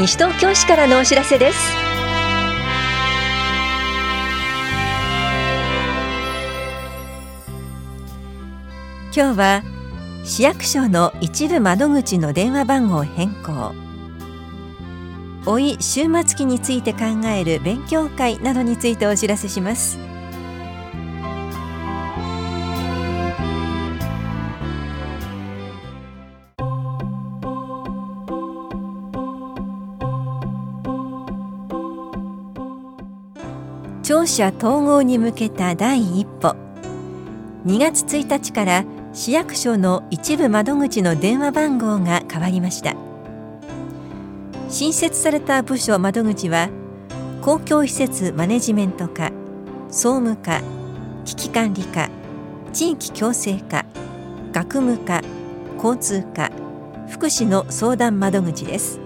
西東京市からのお知らせです。今日は市役所の一部窓口の電話番号変更。老い終末期について考える勉強会などについてお知らせします。庁舎統合に向けた第一歩。2月1日から市役所の一部窓口の電話番号が変わりました。新設された部署窓口は公共施設マネジメント課総務課危機管理課地域共生課学務課交通課福祉の相談窓口です。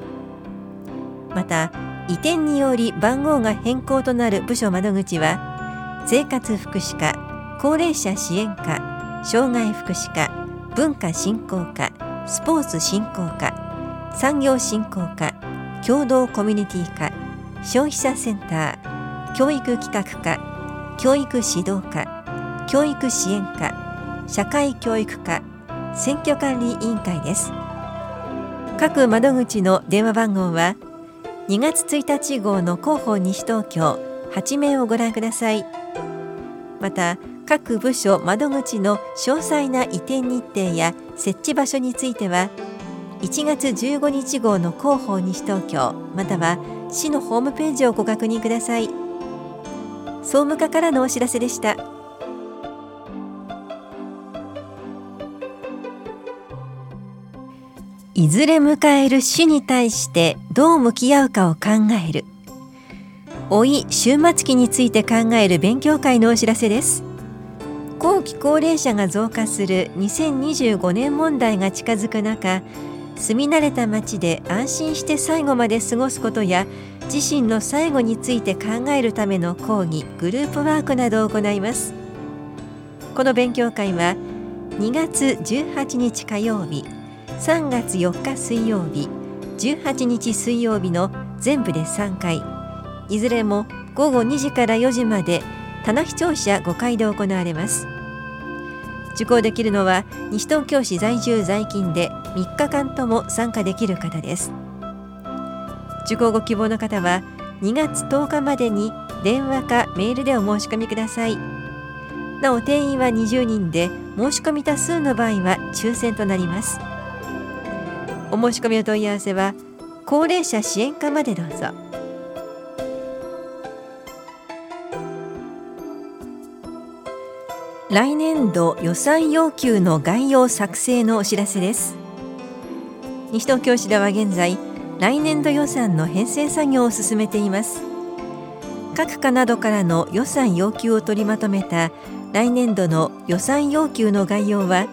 また移転により番号が変更となる部署窓口は生活福祉課高齢者支援課障害福祉課文化振興課スポーツ振興課産業振興課共同コミュニティ課消費者センター教育企画課教育指導課教育支援課社会教育課選挙管理委員会です。各窓口の電話番号は2月1日号の広報西東京8名をご覧ください。また各部署窓口の詳細な移転日程や設置場所については1月15日号の広報西東京または市のホームページをご確認ください。総務課からのお知らせでした。いずれ迎える死に対してどう向き合うかを考える。老い終末期について考える勉強会のお知らせです。後期高齢者が増加する2025年問題が近づく中住み慣れた街で安心して最後まで過ごすことや自身の最後について考えるための講義グループワークなどを行います。この勉強会は2月18日火曜日3月4日水曜日18日水曜日の全部で3回。いずれも午後2時から4時まで棚視聴者5階で行われます。受講できるのは西東京市在住在勤で3日間とも参加できる方です。受講ご希望の方は2月10日までに電話かメールでお申し込みください。なお定員は20人で申し込み多数の場合は抽選となります。お申し込みお問い合わせは高齢者支援課までどうぞ。来年度予算要求の概要作成のお知らせです。西東京市では現在来年度予算の編成作業を進めています。各課などからの予算要求を取りまとめた来年度の予算要求の概要は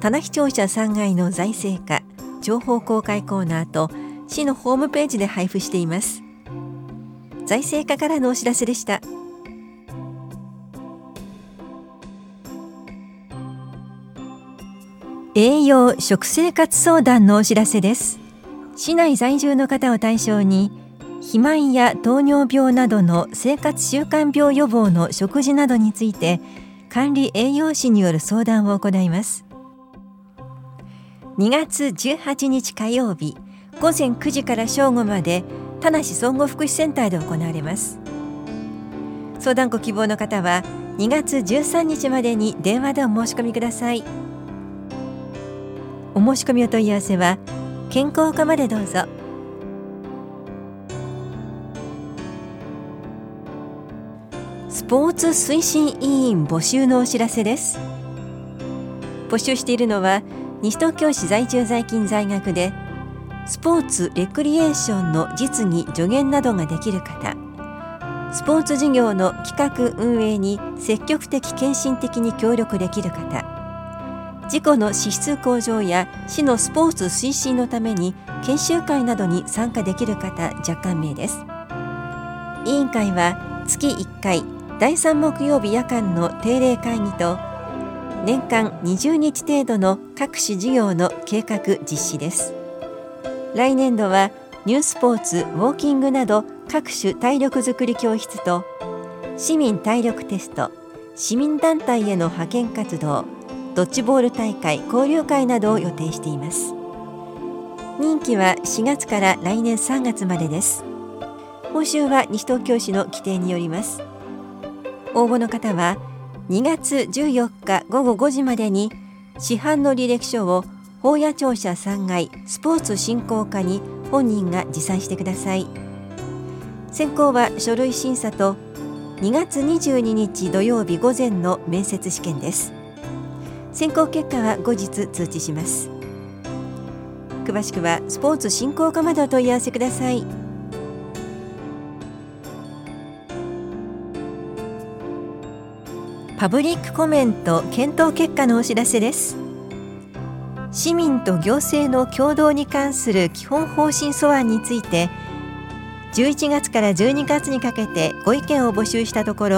棚視聴者3階の財政課情報公開コーナーと市のホームページで配布しています。財政課からのお知らせでした。栄養食生活相談のお知らせです。市内在住の方を対象に肥満や糖尿病などの生活習慣病予防の食事などについて管理栄養士による相談を行います。2月18日火曜日午前9時から正午まで田無総合福祉センターで行われます。相談ご希望の方は2月13日までに電話でお申し込みください。お申し込みお問い合わせは健康課までどうぞ。スポーツ推進委員募集のお知らせです。募集しているのは西東京市在住在勤在学でスポーツレクリエーションの実技助言などができる方。スポーツ事業の企画運営に積極的献身的に協力できる方。事故の支出向上や市のスポーツ推進のために研修会などに参加できる方若干名です。委員会は月1回第3木曜日夜間の定例会議と年間20日程度の各種事業の計画実施です。来年度はニュースポーツウォーキングなど各種体力づくり教室と市民体力テスト市民団体への派遣活動ドッジボール大会交流会などを予定しています。任期は4月から来年3月までです。報酬は西東京市の規定によります。応募の方は2月14日午後5時までに市販の履歴書を法屋庁舎3階スポーツ振興課に本人が持参してください。選考は書類審査と2月22日土曜日午前の面接試験です。選考結果は後日通知します。詳しくはスポーツ振興課までお問い合わせください。パブリックコメント検討結果のお知らせです。市民と行政の共同に関する基本方針素案について11月から12月にかけてご意見を募集したところ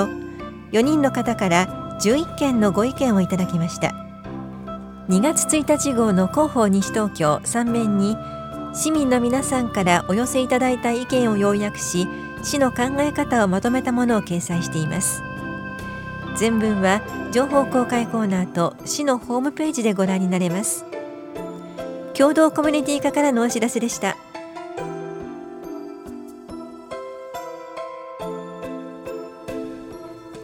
4人の方から11件のご意見をいただきました。2月1日号の広報西東京3面に市民の皆さんからお寄せいただいた意見を要約し市の考え方をまとめたものを掲載しています。全文は情報公開コーナーと市のホームページでご覧になれます。共同コミュニティ課からのお知らせでした。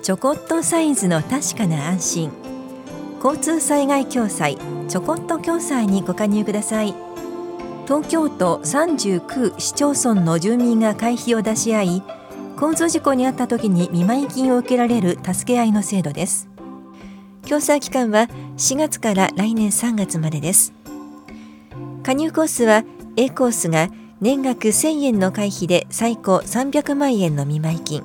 ちょこっとサイズの確かな安心。交通災害共済ちょこっと共済にご加入ください。東京都39市町村の住民が会費を出し合い交通事故に遭った時に見舞い金を受けられる助け合いの制度です。共済期間は4月から来年3月までです。加入コースは A コースが年額1000円の会費で最高300万円の見舞い金。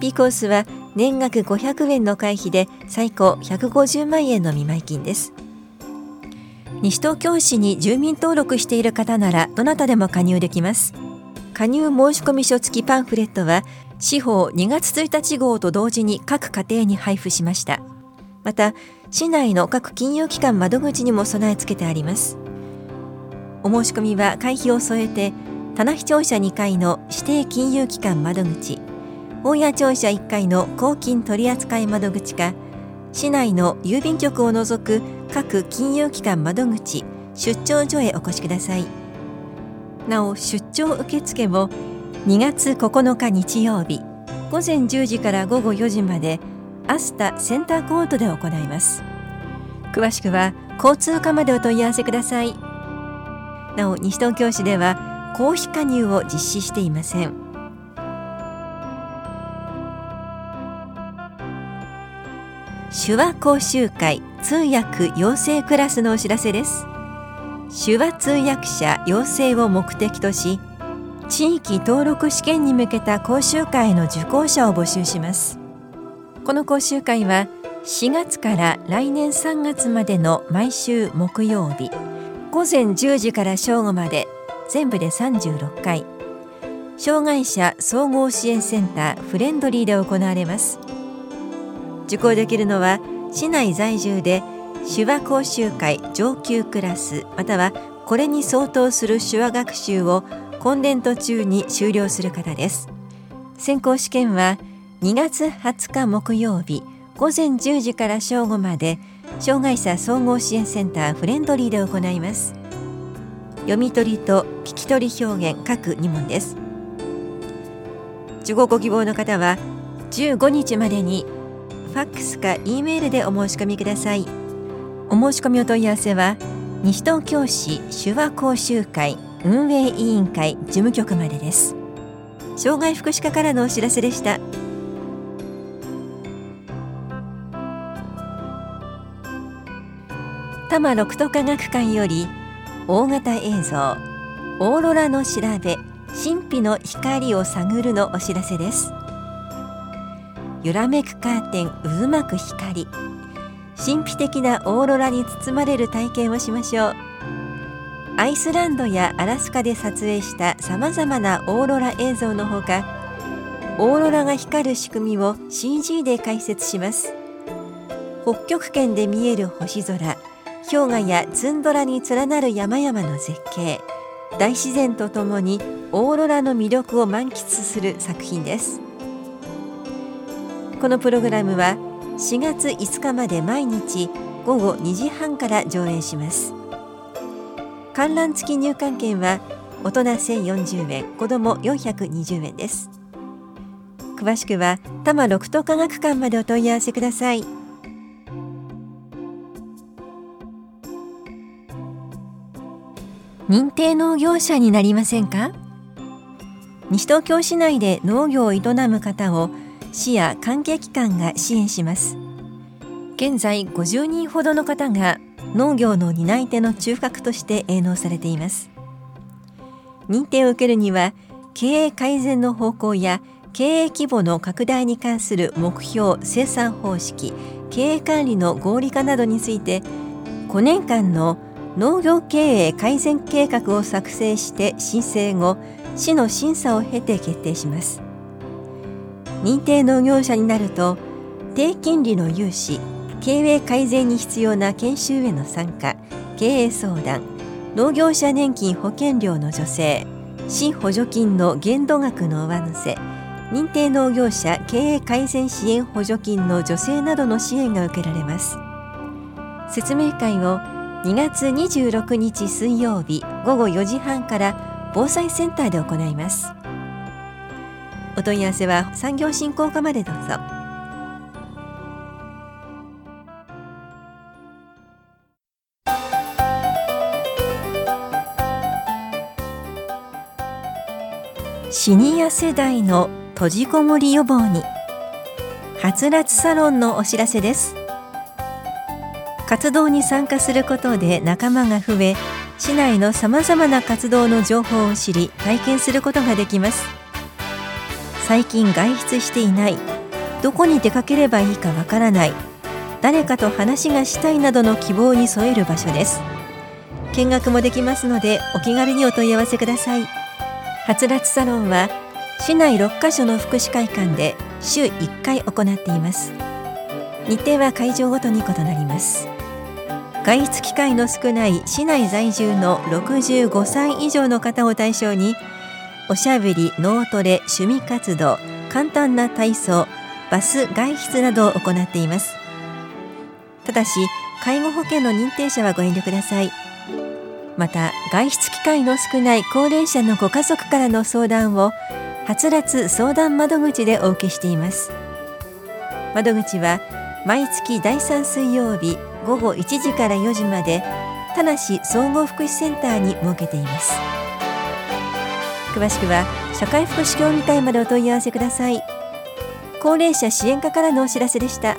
B コースは年額500円の会費で最高150万円の見舞い金です。西東京市に住民登録している方ならどなたでも加入できます。加入申込書付きパンフレットは司法2月1日号と同時に各家庭に配布しましたまた市内の各金融機関窓口にも備え付けてありますお申し込みは会費を添えて棚視聴者2階の指定金融機関窓口大谷庁舎1階の公金取扱窓口か市内の郵便局を除く各金融機関窓口出張所へお越しください。なお出張受付も2月9日日曜日午前10時から午後4時までアスタセンターコートで行います。詳しくは交通課までお問い合わせください。なお西東京市では公費加入を実施していません。手話講習会通訳養成クラスのお知らせです。手話通訳者養成を目的とし地域登録試験に向けた講習会の受講者を募集します。この講習会は4月から来年3月までの毎週木曜日午前10時から正午まで全部で36回。障害者総合支援センターフレンドリーで行われます。受講できるのは市内在住で手話講習会上級クラスまたはこれに相当する手話学習を今年度中に終了する方です。選考試験は2月20日木曜日午前10時から正午まで障害者総合支援センターフレンドリーで行います。読み取りと聞き取り表現各2問です。受講ご希望の方は15日までにファックスか E メールでお申し込みください。お申し込みお問い合わせは西東京市手話講習会運営委員会事務局までです。障害福祉課からのお知らせでした。多摩六都科学館より大型映像オーロラの調べ神秘の光を探るのお知らせです。揺らめくカーテン渦巻く光神秘的なオーロラに包まれる体験をしましょう。アイスランドやアラスカで撮影したさまざまなオーロラ映像のほかオーロラが光る仕組みを CG で解説します。北極圏で見える星空氷河やツンドラに連なる山々の絶景大自然とともにオーロラの魅力を満喫する作品です。このプログラムは4月5日まで毎日午後2時半から上演します。観覧付き入館券は大人1040円子ども420円です。詳しくは多摩六都科学館までお問い合わせください。認定農業者になりませんか？西東京市内で農業を営む方を市や関係機関が支援します。現在50人ほどの方が農業の担い手の中核として営農されています。認定を受けるには経営改善の方向や経営規模の拡大に関する目標生産方式経営管理の合理化などについて5年間の農業経営改善計画を作成して申請後市の審査を経て決定します。認定農業者になると低金利の融資経営改善に必要な研修への参加経営相談農業者年金保険料の助成市補助金の限度額の上乗せ認定農業者経営改善支援補助金の助成などの支援が受けられます。説明会を2月26日水曜日午後4時半から防災センターで行います。お問い合わせは産業振興課までどうぞ。シニア世代の閉じこもり予防に。はつらつサロンのお知らせです。活動に参加することで仲間が増え市内のさまざまな活動の情報を知り体験することができます。最近外出していない。どこに出かければいいかわからない。誰かと話がしたいなどの希望に添える場所です。見学もできますのでお気軽にお問い合わせください。はつらつサロンは市内6カ所の福祉会館で週1回行っています。日程は会場ごとに異なります。外出機会の少ない市内在住の65歳以上の方を対象におしゃべり、脳トレ、趣味活動、簡単な体操、バス外出などを行っています。ただし介護保険の認定者はご遠慮ください。また外出機会の少ない高齢者のご家族からの相談をはつらつ相談窓口でお受けしています。窓口は毎月第3水曜日午後1時から4時まで田梨総合福祉センターに設けています。詳しくは社会福祉協議会までお問い合わせください。高齢者支援課からのお知らせでした。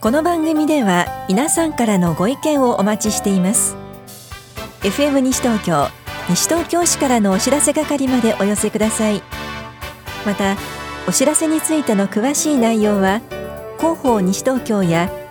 この番組では皆さんからのご意見をお待ちしています。FM 西東京西東京市からのお知らせ係までお寄せください。またお知らせについての詳しい内容は広報西東京や